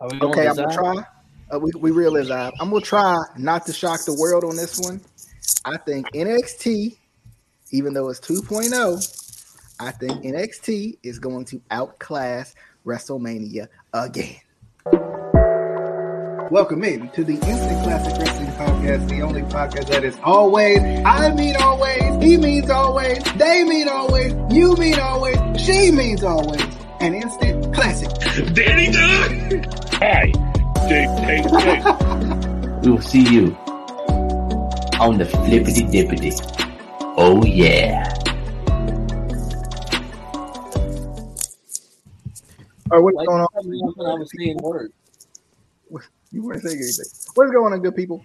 Okay, I'm gonna try. Uh, we we real is I'm gonna try not to shock the world on this one. I think NXT, even though it's 2.0, I think NXT is going to outclass WrestleMania again. Welcome in to the Instant Classic Wrestling Podcast, the only podcast that is always, I mean always, he means always, they mean always, you mean always, she means always, an instant classic. Danny Dunn! Hi, Dave, hey, hey. We will see you on the flippity dippity. Oh yeah. All right, what's Like, going on? I was saying words. You weren't saying anything. What's going on, good people?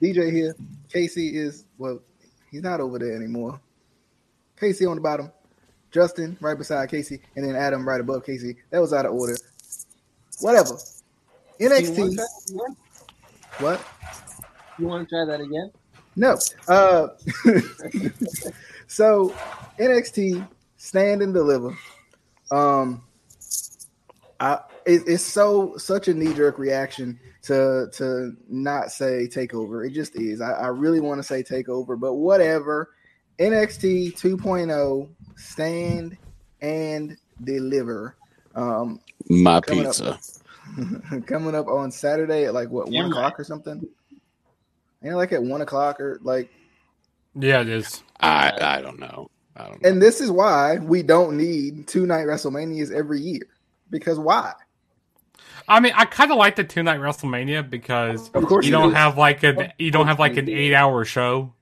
DJ here. Casey is well, he's not over there anymore. Casey on the bottom, Justin right beside Casey, and then Adam right above Casey. That was out of order. Whatever. You NXT. again? What? you want to try that again? No. Uh, so NXT stand and deliver. Um, I it, it's so such a knee jerk reaction to to not say takeover. It just is. I, I really want to say takeover, but whatever. NXT 2.0 stand and deliver. Um, My Coming up. pizza. coming up on Saturday at like what one right. o'clock or something. And like at one o'clock or like Yeah, it is. I I don't know. I don't know. And this is why we don't need two night WrestleManias every year. Because why? I mean, I kind of like the two night WrestleMania because Of course you you don't do. have like a you don't have like an eight hour show.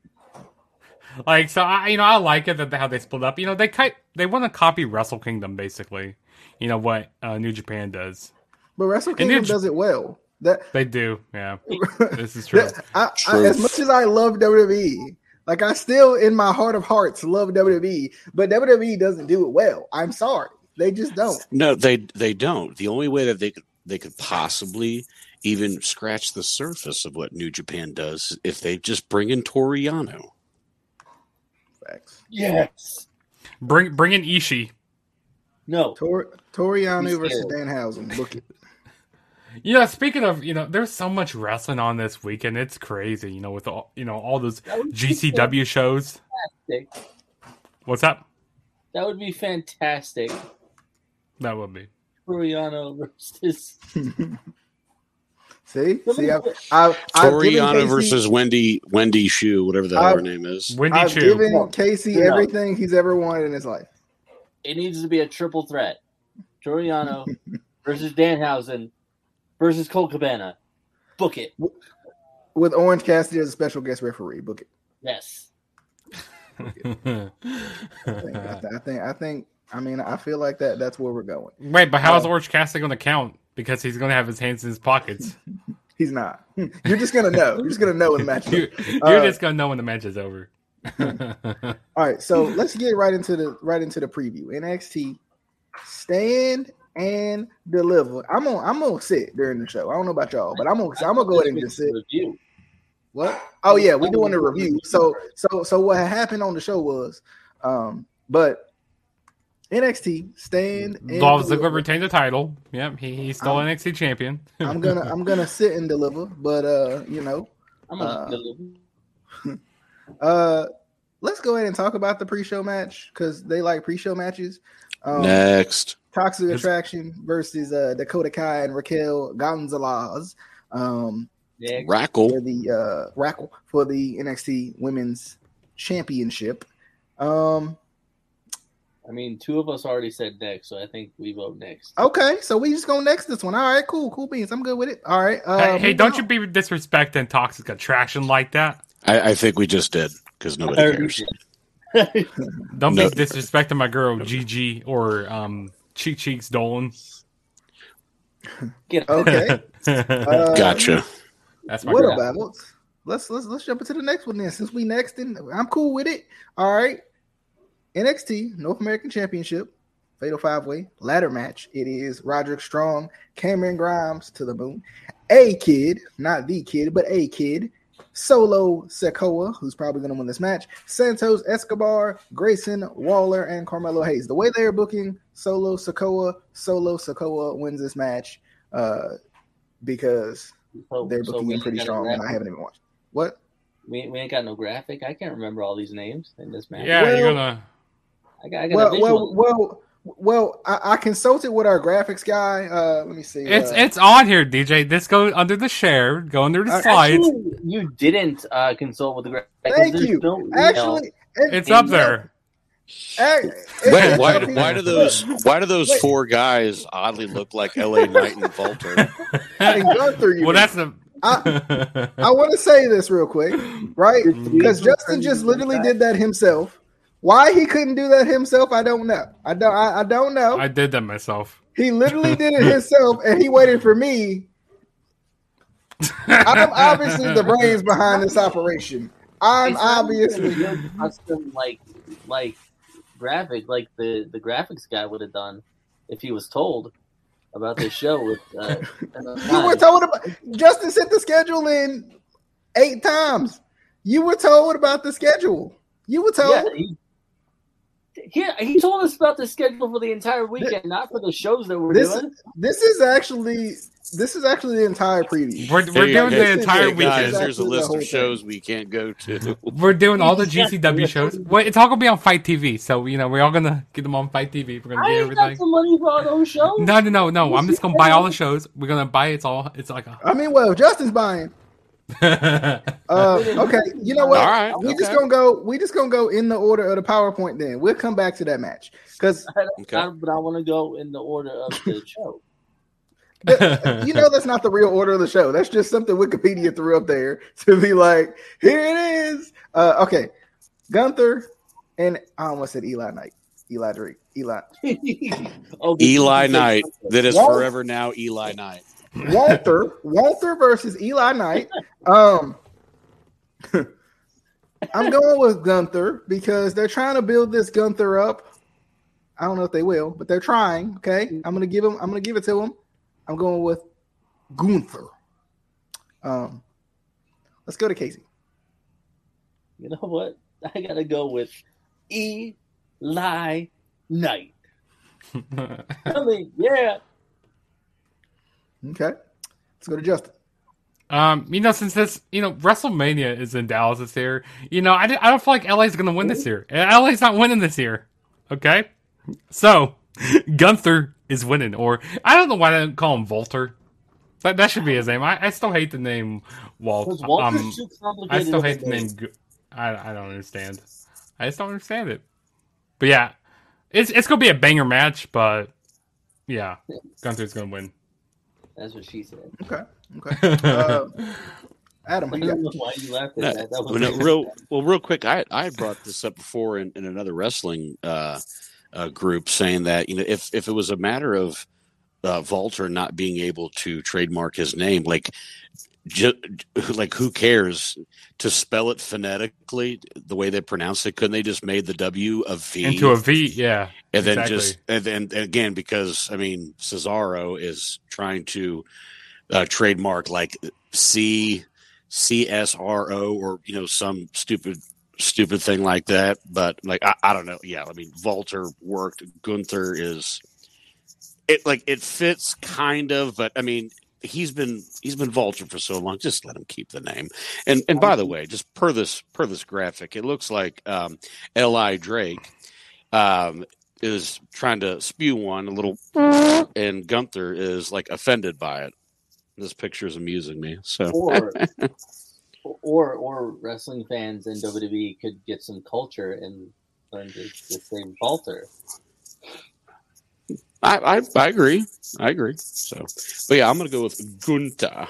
Like so, I you know I like it that how they split up. You know they ki- they want to copy Wrestle Kingdom basically. You know what uh, New Japan does. But Wrestle Kingdom then- does it well. That, They do. Yeah, this is true. that- I, I, as much as I love WWE, like I still in my heart of hearts love WWE, but WWE doesn't do it well. I'm sorry. They just don't. No, they they don't. The only way that they could they could possibly even scratch the surface of what New Japan does if they just bring in Toriano. Facts. Yes. Bring bring in Ishii. No. Tor, Toriano versus scared. Danhausen. Look it. Yeah, speaking of, you know, there's so much wrestling on this weekend. It's crazy. You know, with all you know all those That would be GCW shows. fantastic. What's up? That would be fantastic. That would be. Toriano versus See, see, I've, I've, I've given Toriano Casey- versus Wendy Wendy Shu, whatever the hell her name is. Wendy I've Choo. given Casey No. everything he's ever wanted in his life. it needs to be a triple threat. Toriano versus Danhausen versus Colt Cabana. Book it. With Orange Cassidy as a special guest referee. Book it. Yes. I think, I, th- I think. I think. I mean, I feel like that. That's where we're going. Wait, but how is Uh, Orange Cassidy going to count? Because he's going to have his hands in his pockets. He's not. You're just gonna know. You're just gonna know in the match. you, you're Uh, just going to know when the match is over. All right, so let's get right into the right into the preview. NXT stand and deliver. I'm gonna I'm gonna sit during the show. I don't know about y'all, but I'm gonna I'm gonna go ahead and just sit. Review. What? Oh yeah, we're doing the review. So so so what happened on the show was, um, but NXT stand and Dolph Ziggler deliver. retained the title. Yep, he, he's still I'm- NXT champion. I'm gonna I'm gonna sit and deliver, but uh, you know, I'm gonna Uh, deliver. uh, let's go ahead and talk about the pre-show match because they like pre-show matches. Um, Next. Toxic It's- Attraction versus uh, Dakota Kai and Raquel Gonzalez um, Next. Rackle. for the uh, Rackle for the NXT Women's Championship. Um, I mean, two of us already said next, so I think we vote next. okay, so we just go next this one. All right, cool, cool beans. I'm good with it. All right. Uh, hey, hey, don't on. you be disrespecting Toxic Attraction like that. I, I think we just did because nobody I cares. Don't No. be disrespecting my girl Gigi or um, Cheek Cheeks Dolan. Get Okay. Uh, Gotcha. That's my What girl. about it? Let's let's let's jump into the next one then. Since we next in, I'm cool with it. All right. NXT North American Championship Fatal Five Way ladder match. It is Roderick Strong, Cameron Grimes to the moon, a kid, not the kid, but a kid, Solo Sikoa, who's probably going to win this match, Santos Escobar, Grayson Waller, and Carmelo Hayes. The way they're booking Solo Sikoa, Solo Sikoa wins this match. Uh, because So, they're booking we him pretty strong, and I haven't even watched. What? We, we ain't got no graphic. I can't remember all these names in this match. Yeah, Well- you're gonna. I got, I got Well, well, well, well. I, I consulted with our graphics guy. Uh, let me see. It's uh, it's on here, DJ. This go under the share, go under the Uh, slides. Actually, you didn't uh, consult with the graphics. Thank you. no. Actually, and- It's up and- there. Ac- Wait, why, do- why do those why do those Wait. four guys oddly look like L.A. Knight and Volter? And Gunther, you well, mean. that's the. I want to say this real quick, right? Because Justin just literally did that himself. Why he couldn't do that himself, I don't know. I don't. I, I don't know. I did that myself. He literally did it himself, and he waited for me. I'm obviously the brains behind this operation. I'm obviously. even a good custom like like graphic like the the graphics guy would have done if he was told about this show with uh, enough You were told about. Justin sent the schedule in eight times. You were told about the schedule. You were told. Yeah, he, he, he told us about the schedule for the entire weekend, not for the shows that we're This- doing. This is actually. This is actually the entire preview. We're, we're doing hey, the entire hey, guys, weekend. here's a Exactly the list whole of thing. shows we can't go to. We're doing all the GCW shows. Well, it's all gonna be on FITE TV, so you know we're all gonna get them on FITE TV. We're gonna I get ain't got everything. the money for all those shows. No, no, no, no. I'm just gonna buy all the shows. We're gonna buy it's all. It's like I mean, well, Justin's buying. A. Uh, okay, you know what? All right, we just gonna go. We just gonna go in the order of the PowerPoint. Then we'll come back to that match because Okay. But I want to go in the order of the show. you know that's not the real order of the show. That's just something Wikipedia threw up there to be like, here it is. Uh, okay, Gunther and I almost said Eli Knight, Eli Drake, Eli oh, Eli you Knight, that is What? forever now Eli Knight. Walter, Walter versus Eli Knight. Um, I'm going with Gunther because they're trying to build this Gunther up. I don't know if they will, but they're trying. Okay, I'm gonna give him. I'm gonna give it to him. I'm going with Gunther. Um, let's go to Casey. You know what? I gotta go with Eli Knight. I mean, yeah. Okay, let's go to Justin. Um, you know, since this, you know, WrestleMania is in Dallas this year, you know, I, I don't feel like LA's gonna win this year. And LA's not winning this year. Okay? So, Gunther is winning. Or, I don't know why they don't call him Volter. That, that should be his name. I, I still hate the name Walt. Walter Um, too I still hate the name. I, I don't understand. I just don't understand it. But yeah, it's it's gonna be a banger match. But yeah, Gunther's gonna win. That's what she said. Okay, okay. Uh, Adam, I you don't know why you laughed at that. That was well, no, real well, real quick. I I brought this up before in, in another wrestling uh, uh, group, saying that you know if if it was a matter of uh, Volter not being able to trademark his name, like ju- like who cares to spell it phonetically the way they pronounce it? Couldn't they just made the W a V Into a V, yeah. and then just and then and again because I mean Cesaro is trying to uh, trademark like C C S R O or you know some stupid stupid thing like that. But like I, I don't know. Yeah, I mean Volter worked. Gunther is it like it fits kind of, but I mean he's been he's been Vulture for so long. Just let him keep the name. And and by the way, just per this per this graphic, it looks like um, L.I. Drake um, is trying to spew one a little, and Gunther is like offended by it. This picture is amusing me. So or or or wrestling fans in WWE could get some culture and learn to, to say Walter. I, I I agree. I agree. So, but yeah, I'm gonna go with Gunther.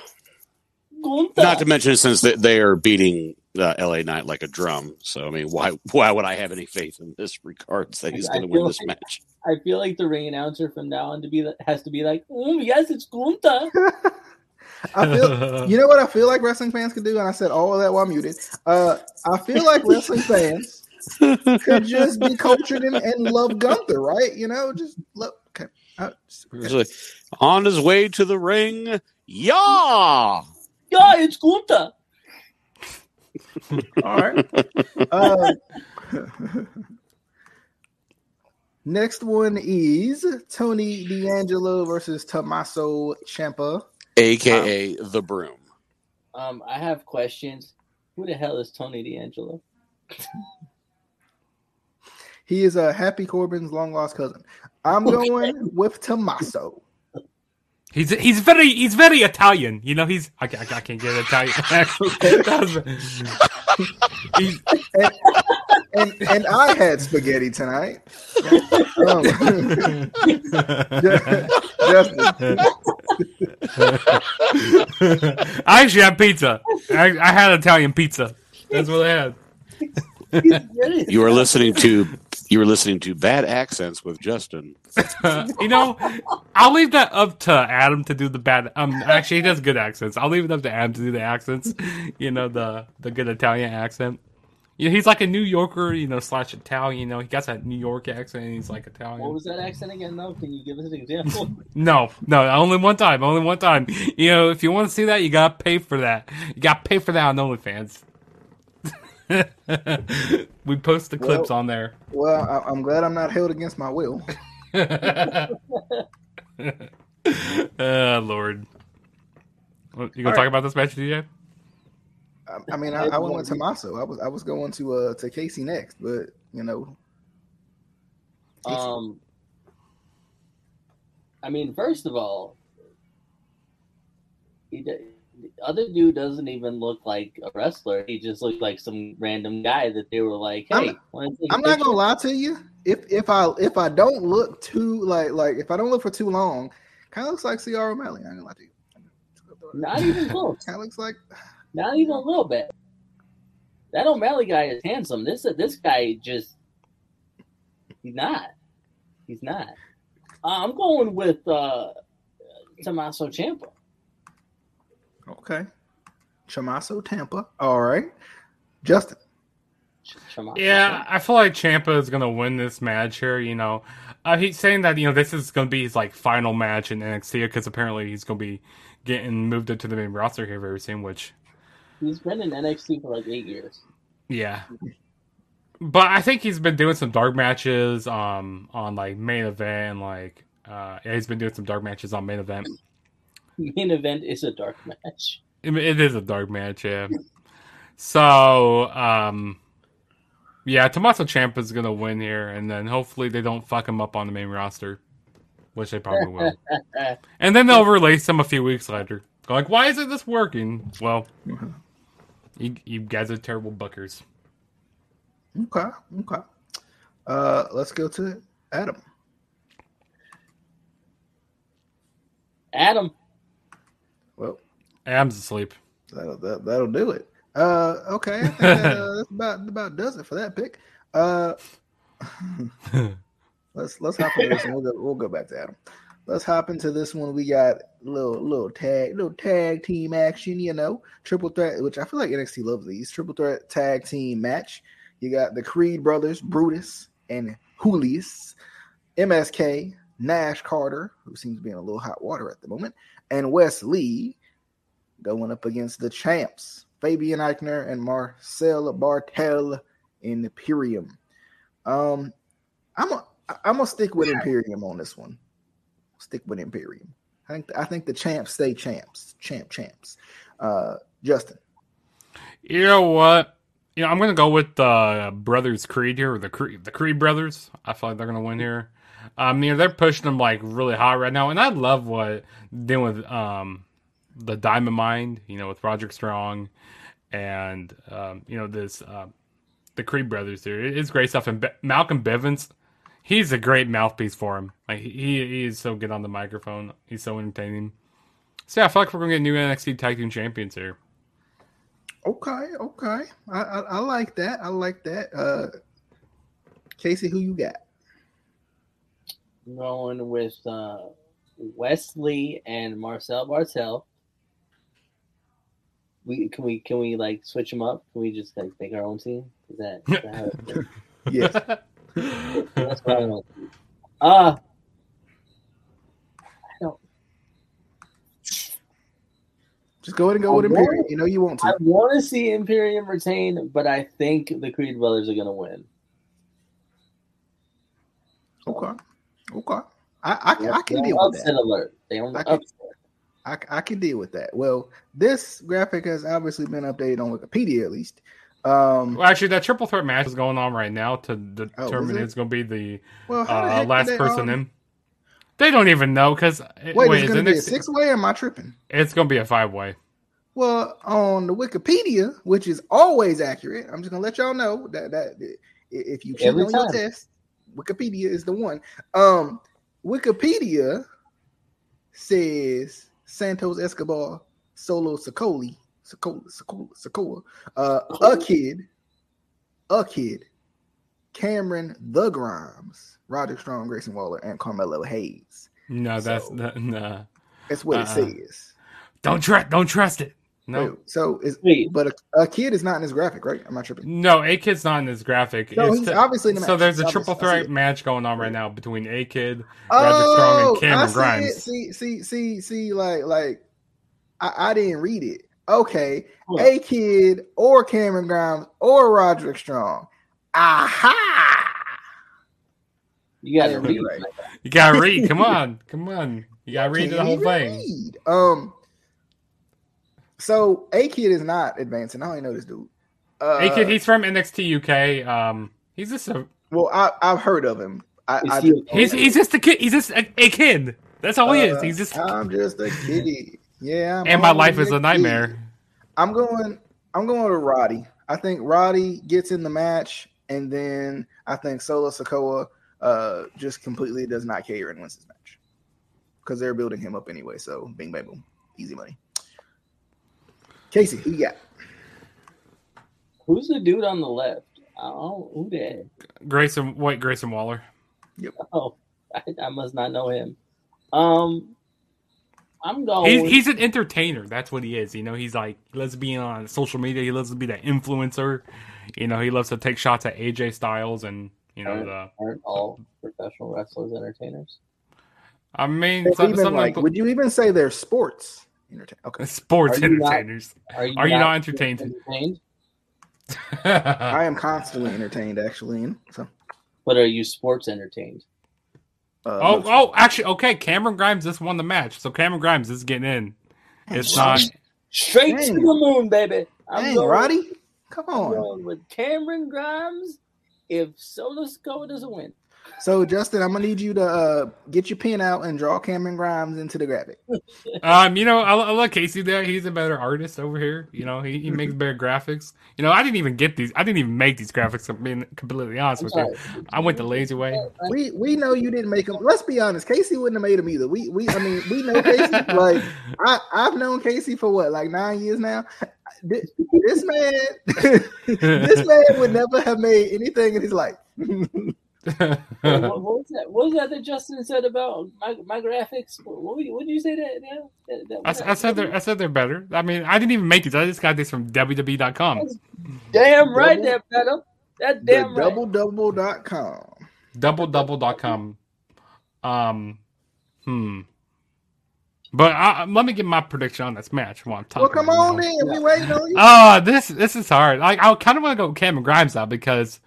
Gunther. Not to mention since they, they are beating uh, LA Knight like a drum. So I mean, why why would I have any faith in this regards that he's I going to win this like- match? I feel like the ring announcer from now on to be has to be like, oh yes, it's Gunther. I feel. You know what I feel like wrestling fans could do, and I said all of that while muted. Uh, I feel like wrestling fans could just be cultured and, and love Gunther, right? You know, just love. Okay. Uh, It's like, on his way to the ring, yeah. Yeah, it's Gunther. All right. Uh, next one is Tony D'Angelo versus Tommaso Ciampa. aka the broom. Um, I have questions. Who the hell is Tony D'Angelo? He is a Happy Corbin's long lost cousin. I'm going with Tommaso. He's he's very he's very Italian. You know, he's I, can't- I can't get Italian accent. Was- he's, And and I had spaghetti tonight. Um, Justin, I actually had pizza. I, I had Italian pizza. That's what I had. You are listening to you are listening to bad accents with Justin. you know, I'll leave that up to Adam to do the bad. Um, actually, he does good accents. I'll leave it up to Adam to do the accents. You know, the the good Italian accent. Yeah, he's like a New Yorker, you know, slash Italian. You know, he got that New York accent. and He's like Italian. What was that accent again? Though, can you give us an example? No, no, only one time. Only one time. You know, if you want to see that, you gotta pay for that. You gotta pay for that on OnlyFans. we post the clips on there. well, I, I'm glad I'm not held against my will. uh, Lord. What, You gonna All talk right. about this match, DJ? I, I mean, I, I went with Tommaso. I was I was going to uh to Casey next, but you know, um, I mean, first of all, he, d- the other dude doesn't even look like a wrestler. He just looked like some random guy that they were like, "Hey, I'm- wanna take a I'm not gonna lie to you. If if I if I don't look too like like if I don't look for too long, kind of looks like Ciara O'Malley. I'm gonna lie to you. Not even close. Kind of looks like Not even a little bit. That O'Malley guy is handsome. This this guy just he's not. He's not. Uh, I'm going with uh Tommaso Ciampa. Okay. Chamaso Tampa. All right. Justin. Ch- Yeah, I feel like Champa is gonna win this match here. You know, uh, he's saying that you know this is gonna be his like final match in NXT because apparently he's gonna be getting moved up to the main roster here very soon. Which, He's been in NXT for like eight years. yeah, but I think he's been doing some dark matches um on like main event and like uh yeah, he's been doing some dark matches on main event. Main event is a dark match. It, it is a dark match, yeah. So, um, yeah, Tommaso Ciampa is gonna win here, and then hopefully they don't fuck him up on the main roster, which they probably will. and then they'll release him a few weeks later. Like, why isn't this working? Well, you, you guys are terrible bookers. Okay. Okay. Uh, let's go to Adam. Adam, Well, Adam's asleep. that'll that, that'll do it. Uh, okay. I think that, uh, that's about about does it for that pick. Uh, let's let's hop into this one. We'll go we'll go back to Adam. Let's hop into this one. We got little little tag little tag team action. You know, triple threat, which I feel like NXT loves these triple threat tag team match. You got the Creed brothers, Brutus and Julius, MSK, Nash Carter, who seems to be in a little hot water at the moment, and Wes Lee going up against the champs, Fabian Aichner and Marcel Bartel in Imperium. Um, I'm a, I'm gonna stick with Imperium on this one. Stick with Imperium. I think I think the champs stay champs, champ champs. Uh, Justin. You know what? You know, I'm gonna go with the brothers Creed here, or the Creed, the Creed brothers. I feel like they're gonna win here. Um, you know, they're pushing them like really hot right now, and I love what doing with um the Diamond Mine. You know, with Roderick Strong, and um, you know this uh, the Creed brothers here. It- It's great stuff. And Be- Malcolm Bivens, he's a great mouthpiece for him. Like he he is so good on the microphone. He's so entertaining. So yeah, I feel like we're gonna get new NXT Tag Team Champions here. Okay, okay. I, I I like that. I like that. Uh, Casey, who you got? I'm going with uh, Wes Lee and Marcel Bartel. We can we can we like switch them up? Can we just like make our own team? Is that, is that how it works? Yes. That's what I want. Uh I don't Just go ahead and go with I Imperium. want- You know you want I want to see Imperium retain, but I think the Creed brothers are gonna win. Okay. Okay. I I, I can They deal don't with that. alert. They don't I can- upset. I, I can deal with that. Well, this graphic has obviously been updated on Wikipedia at least. Um, Well, actually, that triple threat match is going on right now to Oh, determine it? who's going to be the well, how the uh, last they, person um, in. They don't even know because Wait, wait, it's is going to be a six way or am I tripping? it's going to be a five way. Well, on the Wikipedia, which is always accurate, I'm just gonna let y'all know that that if you cheat Every on your test, Wikipedia is the one. Um, Wikipedia says Santos Escobar, Solo Socoli, Sokola, Sokola, Sokola, uh, a kid, a kid, Cameron the Grimes, Roger Strong, Grayson Waller, and Carmelo Hayes. No, that's So- that, nah. That's what Uh-uh. it says. Don't trust. Don't trust it. No, Wait, so is Wait, but a, a kid is not in this graphic, right? I'm not tripping? no. A kid's not in this graphic. No, It's he's the- obviously in the so there's a triple obvious. I see threat match going on right now between A Kid, Roger Strong, and Cameron Oh, I see Grimes. it. See, see, see, see, like, like, I, I didn't read it. Okay, Hold a kid or Cameron Grimes or Roderick Strong. Aha! you gotta read. right. You gotta read. Come on, come on. You gotta read the Can't whole thing. read. Um. So a kid is not advancing. I don't even know this dude. Uh, A Kid, he's from NXT UK. Um, he's just a well, I, I've heard of him. I, I he he's he's just a kid. He's just a, a kid. That's all he is. Uh, He's just. I'm just a kiddie. Yeah. I'm and my life is a kid. nightmare. I'm going. I'm going with Roddy. I think Roddy gets in the match, and then I think Solo Sokoa uh, just completely does not care and wins this match because they're building him up anyway. So, bing, bang, boom, easy money. Casey, who you got? Who's the dude on the left? Oh, who that? Grayson, White, Grayson Waller. Yep. Oh, I, I must not know him. Um, I'm going. He's he's an entertainer. That's what he is. You know, he's like he loves being on social media. He loves to be that influencer. You know, he loves to take shots at AJ Styles and you know the. aren't all professional wrestlers entertainers? I mean, Even some, some like, like, would you even say they're sports entertain? Okay, sports Are you not- entertainers. Are you, Are you not entertained? entertained? I am constantly entertained, actually. And so, But are you sports entertained? uh, oh, no, oh, actually, okay. Cameron Grimes just won the match, so Cameron Grimes is getting in. It's not. Straight to the moon, baby. I'm dang, going, Roddy, come I'm on. going with Cameron Grimes. If Solo Sikoa doesn't win, So, Justin, I'm gonna need you to uh, get your pen out and draw Cameron Grimes into the graphic. Um, you know, I, I like Casey there. He's a better artist over here. You know, he, he makes better graphics. You know, I didn't even get these. I didn't even make these graphics. I'm being completely honest with you. I went the lazy way. We we know you didn't make them. Let's be honest, Casey wouldn't have made them either. We we I mean we know Casey. like I I've known Casey for what like nine years now. This, this man, this man would never have made anything in his life. what, what was that? What was that that Justin said about my, my graphics? What, what, what did you say that? that, that, that I, s- I said they're I said they're better. I mean, I didn't even make these. I just got these from WWE.com. Damn right, Double- that better. That The damn right. double double.com. Double-double.com. Um, hmm. But I, let me get my prediction on this match while I'm talking. Well, come on now. then. We waiting on you. Oh, this this is hard. Like I kind of want to go with Cameron Grimes now because,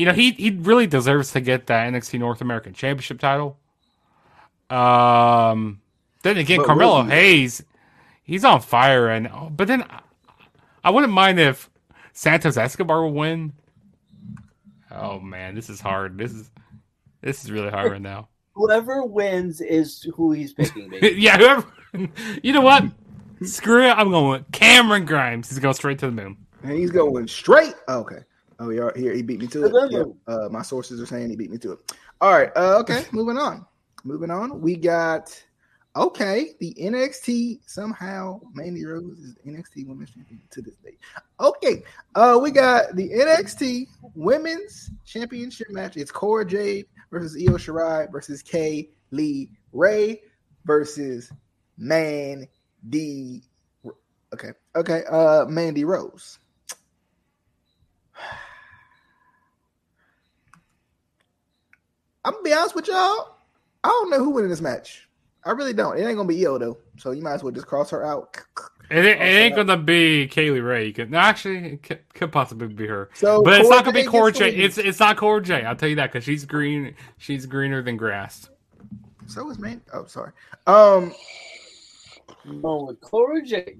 you know, he he really deserves to get that NXT North American Championship title. Um, then again, But Carmelo he? Hayes, he's on fire, and oh, but then I, I wouldn't mind if Santos Escobar will win. Oh man, this is hard. This is this is really hard right now. Whoever wins is who he's picking. Yeah, whoever. You know what? Screw it. I'm going with Cameron Grimes. He's going straight to the moon. And he's going straight. Okay. Oh, yeah, here he beat me to it. Yep. Uh, my sources are saying he beat me to it. All right. Uh, okay. moving on. Moving on. We got okay. The NXT somehow Mandy Rose is the NXT Women's Champion to this day. Okay. Uh, we got the NXT Women's Championship match. It's Cora Jade versus Io Shirai versus Kay Lee Ray versus Mandy. Okay. Okay. Uh, Mandy Rose. I'm gonna be honest with y'all. I don't know who winning this match. I really don't. It ain't gonna be Io though. So you might as well just cross her out. It, it ain't Okay. gonna be Kay Lee Ray. You could, no, actually, it could, could possibly be her, So, but it's not gonna be Jade Cora J. It's it's not Cora J. I'll tell you that because she's green. She's greener than grass. So is man. Oh, sorry. Um, I'm going with Cora J.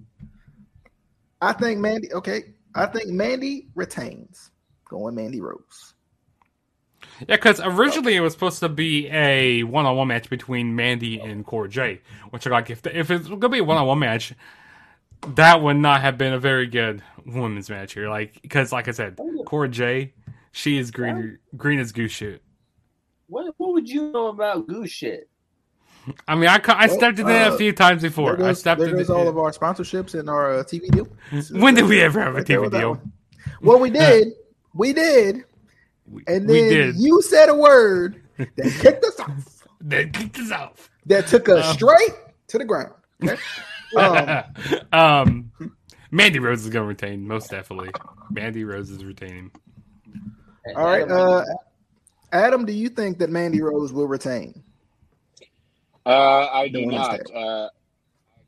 I think Mandy. Okay, I think Mandy retains. Going Mandy Rose. Yeah, because originally it was supposed to be a one-on-one match between Mandy and Cora J. Which, I like, if if it's gonna be a one-on-one match, that would not have been a very good women's match here. Like, because, like I said, Cora J, she is green, green as goose shit. What, what would you know about goose shit? I mean, I, ca- I Well, stepped in it uh, a few times before. There I stepped there in goes it. all of our sponsorships and our uh, TV deal. When did we ever have a Right TV deal? Well, we did. We did. We, And we then did. you said a word that kicked us off. That kicked us off. That took us Um, straight to the ground. Okay. Um, um, Mandy Rose is going to retain, most definitely. Mandy Rose is retaining. all right. Uh, Adam, do you think that Mandy Rose will retain? Uh, I do not. Uh, I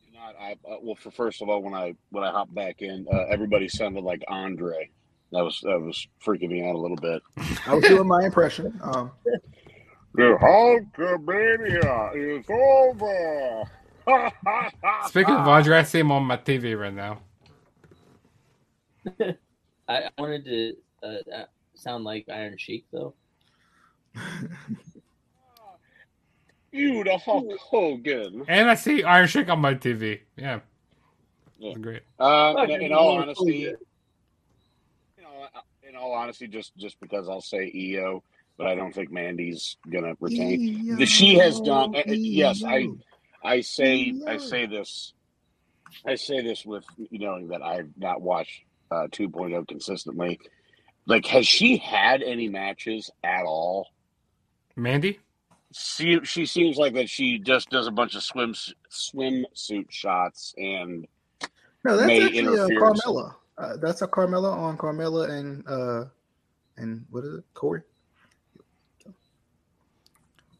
do not. I uh, well, for first of all, when I when I hopped back in, uh, everybody sounded like Andre. That was that was freaking me out a little bit. I was doing my impression. Um, The Hulkamania is over. Speaking of Andre, I see him on my TV right now. I, I wanted to uh, uh, sound like Iron Sheik, though. you the Hulk Hogan. And I see Iron Sheik on my TV. Yeah. Yeah. Great. Uh, in, in all honesty, Hogan. you know, in all honesty, just just because I'll say Io, but I don't think Mandy's gonna retain. The- she has done- uh, uh, yes, I- I say I say this I say this with knowing that I've not watched uh, 2.0 consistently. Like, has she had any matches at all? Mandy? She she seems like that she just does a bunch of swim swimsuit shots and No, that's may actually uh. Carmella. Uh, that's a Carmella on Carmella and uh, and what is it, Corey?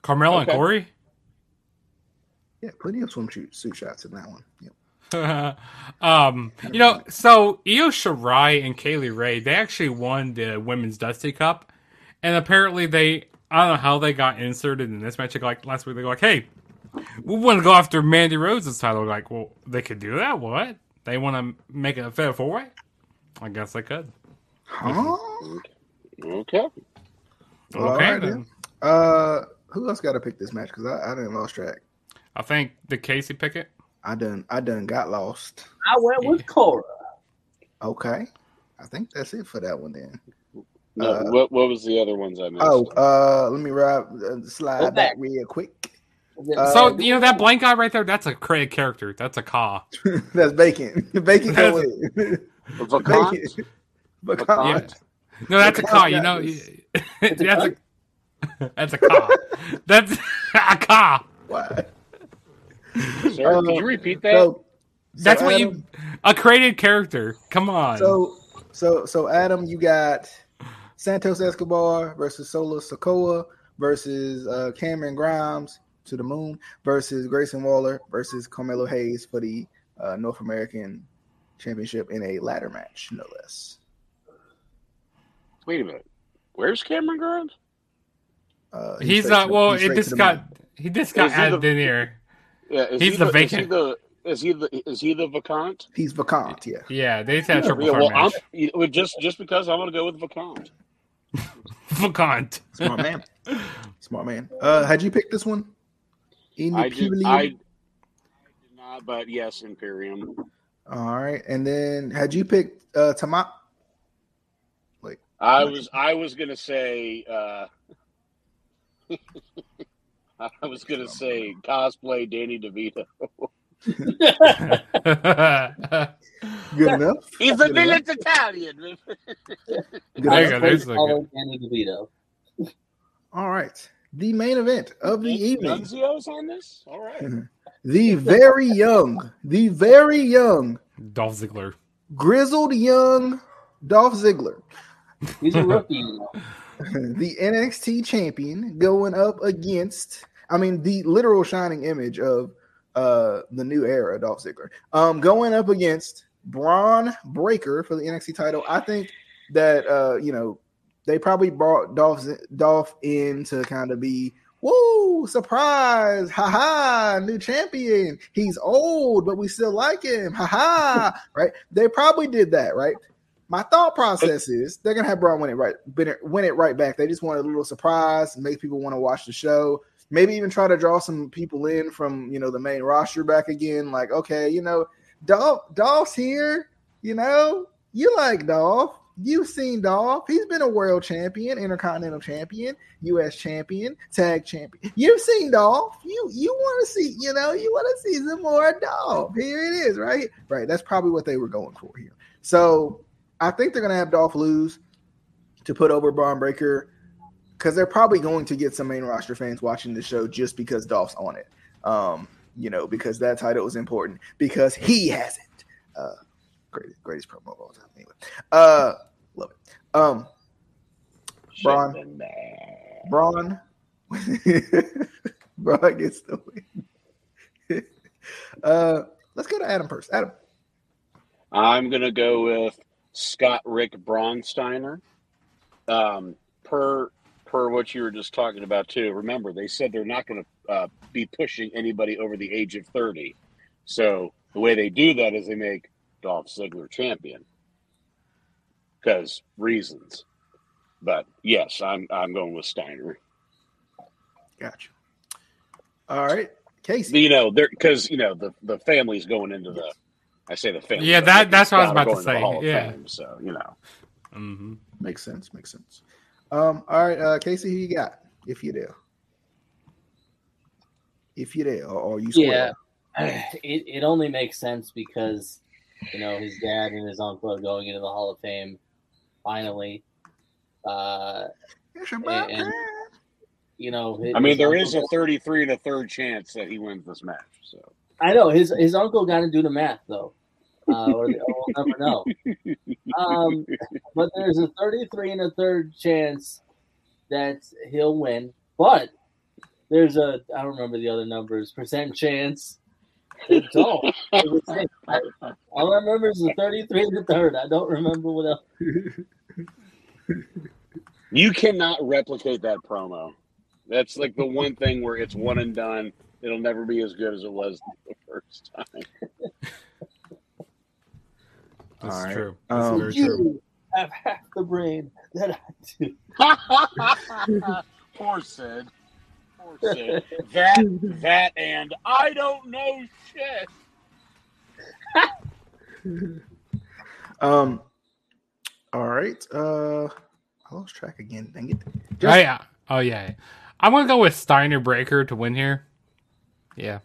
Carmella Okay. and Corey? Yeah, plenty of swimsuit suit shots in that one. Yep. um, you know, so Io Shirai and Kay Lee Ray, they actually won the Women's Dusty Cup, and apparently they, I don't know how they got inserted in this match. Like last week, they go like, "Hey, we want to go after Mandy Rose's title." Like, well, they could do that. What? They want to make it a fair four way? I guess I could. Huh? okay. All Okay, right, then. Uh, who else got to pick this match? Because I, I didn't lost track. I think the Casey Pickett. I done I done got lost. I went with Cora. Okay, I think that's it for that one then. No, Uh, what what was the other ones I missed? Oh, uh, let me ride uh, slide back back. real quick. Uh, so you know that blank guy right there? That's a created character. That's a Ka. that's bacon. Bacon go with it. Vacant? Bacon. Pecan. Vacant? No, that's a car. Ka. You got know, this. that's a that's a car. That's a car. Why? Sir, Uh, could you repeat that? So, That's so what Adam, you a created character. Come on. So, so, so Adam, you got Santos Escobar versus Sola Sokoa versus uh, Cameron Grimes to the moon versus Grayson Waller versus Carmelo Hayes for the uh, North American Championship in a ladder match, no less. Wait a minute. Where's Cameron Grimes? Uh, he's straight uh to- well he's it just got moon. he just got Is he added the- in here. Yeah, is He's he the Is he vacant. the is he the is he the vacant? He's vacant, yeah. Yeah, they just had a triple Yeah, threat well, I'm, match. just just because I'm going to go with vacant. Vacant. Smart man, smart man. Uh, had you picked this one? In I did, I, I did not, but yes, Imperium. All right, and then had you picked uh, Tamat? I was I was going to say. uh I was gonna say cosplay Danny DeVito. Good enough. He's Good enough. Italian. Good There you go. There's a Follow. Danny DeVito. All right. The main event of the evening. Nunzio's on this. All right. The very young, the very young, Dolph Ziggler. grizzled young Dolph Ziggler, He's a rookie. the NXT champion, going up against, I mean, the literal shining image of uh the new era, Dolph Ziggler. Um, going up against Bron Breakker for the NXT title. I think that uh, you know, they probably brought Dolph Dolph in to kind of be Woo! Surprise! Ha ha! New champion. He's old, but we still like him. Ha ha! right? They probably did that, right? My thought process is they're gonna have Bron win it right, win it right back. They just want a little surprise, make people want to watch the show. Maybe even try to draw some people in from you know the main roster back again. Like, okay, you know, Dolph, Dolph's here. You know, you like Dolph. You've seen Dolph. He's been a world champion, intercontinental champion, U.S. champion, tag champion. You've seen Dolph. You you want to see, you know, you want to see some more Dolph. Here it is, right? Right. That's probably what they were going for here. So I think they're going to have Dolph lose to put over Bron Breakker because they're probably going to get some main roster fans watching the show just because Dolph's on it. Um, you know, because that title is important because he has it. Uh, greatest greatest promo of all time. Anyway, uh, love it. Um, Braun, Braun, Braun gets the win. uh, let's go to Adam first. Adam, I'm gonna go with Scott Rick Braunsteiner. Um, per per what you were just talking about too. Remember, they said they're not going to uh, be pushing anybody over the age of thirty. So the way they do that is they make Dolph Ziggler champion because reasons. But yes, I'm I'm going with Steiner. Gotcha. All right, Casey. You know, there because you know the the family's going into the I say the family. Yeah, that that's what I was about to say. Yeah. Fame, so you know, mm-hmm. makes sense. Makes sense. Um. All right, uh, Casey, who you got? If you do, if you do, or, you swear. Yeah, it it only makes sense because you know his dad and his uncle are going into the Hall of Fame finally. Uh, and, and, you know, his, I mean, there is a 33 and a third chance that he wins this match. So I know his his uncle got to do the math though, uh, or, or we'll never know. Um, but there's a 33 and a third chance that he'll win, but there's a I don't remember the other numbers percent chance. Don't. All I remember is the 33 and the third. I don't remember what else. You cannot replicate that promo. That's like the one thing where it's one and done it'll never be as good as it was the first time. That's All right. true. That's um, very you true. have half the brain that I do. Poor Sid. Poor Sid. That, that, and I don't know shit. um. All right. Uh, I lost track again. Dang it. Just- oh yeah. Oh yeah. I'm gonna go with Steiner Breaker to win here. Yeah.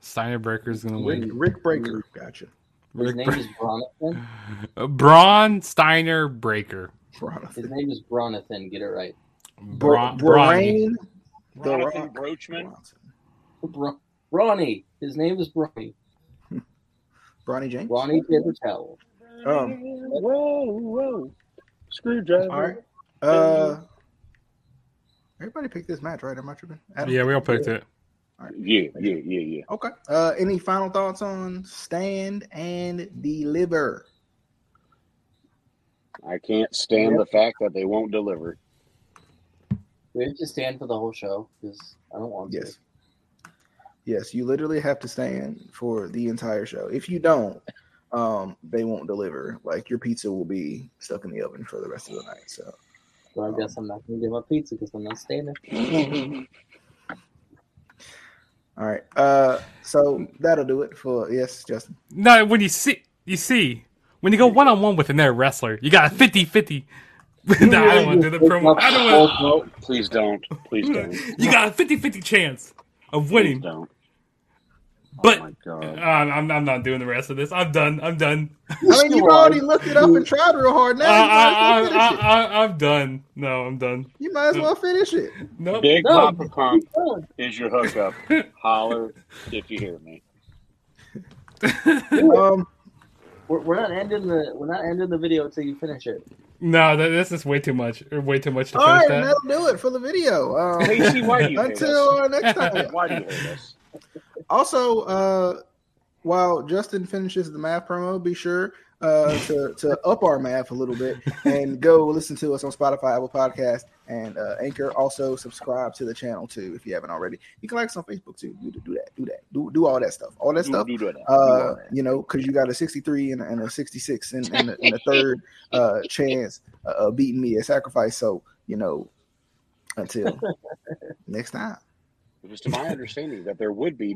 Steiner Breaker is going to win. Rick Breaker. Gotcha. His Rick name Bre- is Bronathan. Braun Steiner Breaker. His name is Bronathan. Get it right. Bra- Brain. Bronathan Broachman. Bra- Brawny. His name is Ronnie. Ronnie James. Brawny paper towel. Um. Whoa, whoa. Screwdriver. All right. Uh. Everybody picked this match, right? Am I tripping? Adam? Yeah, we all picked it. Right. Yeah, yeah, yeah, yeah. Okay. Uh, any final thoughts on stand and deliver? I can't stand the fact that they won't deliver. We have to stand for the whole show because I don't want yes. to. Yes, you literally have to stand for the entire show. If you don't, um, they won't deliver. Like your pizza will be stuck in the oven for the rest of the night. So, so I um, guess I'm not going to give up pizza because I'm not standing. All right. Uh, so that'll do it for yes, Justin. No, when you see you see when you go one on one with another wrestler, you got a 50-50. No, I don't want to do the promo. I don't want. Please don't. Please don't. you got a 50-50 chance of winning. Please don't. But oh I'm, I'm not doing the rest of this. I'm done. I'm done. I mean, you've already looked it up and tried real hard. Now I, I, I, am done. No, I'm done. You might as well finish it. Nope. Big no. Papa Punk is your hookup. Holler if you hear me. um, we're, we're not ending the we're not ending the video until you finish it. No, this is way too much. Way too much to All finish right, that. that'll do it for the video. Um, Casey, why do you until uh, next time? Why do you hate us? Also, uh, while Justin finishes the math promo, be sure uh, to, to up our math a little bit and go listen to us on Spotify, Apple Podcast, and uh, Anchor. Also, subscribe to the channel too if you haven't already. You can like us on Facebook too. Do, do that. Do that. Do do all that stuff. All that Do- stuff. do that. Uh, all that. you know, because you got a 63 and, a- and a 66 and, and, a, and a third uh chance uh, of beating me at sacrifice. So you know, until next time. It was to my understanding that there would be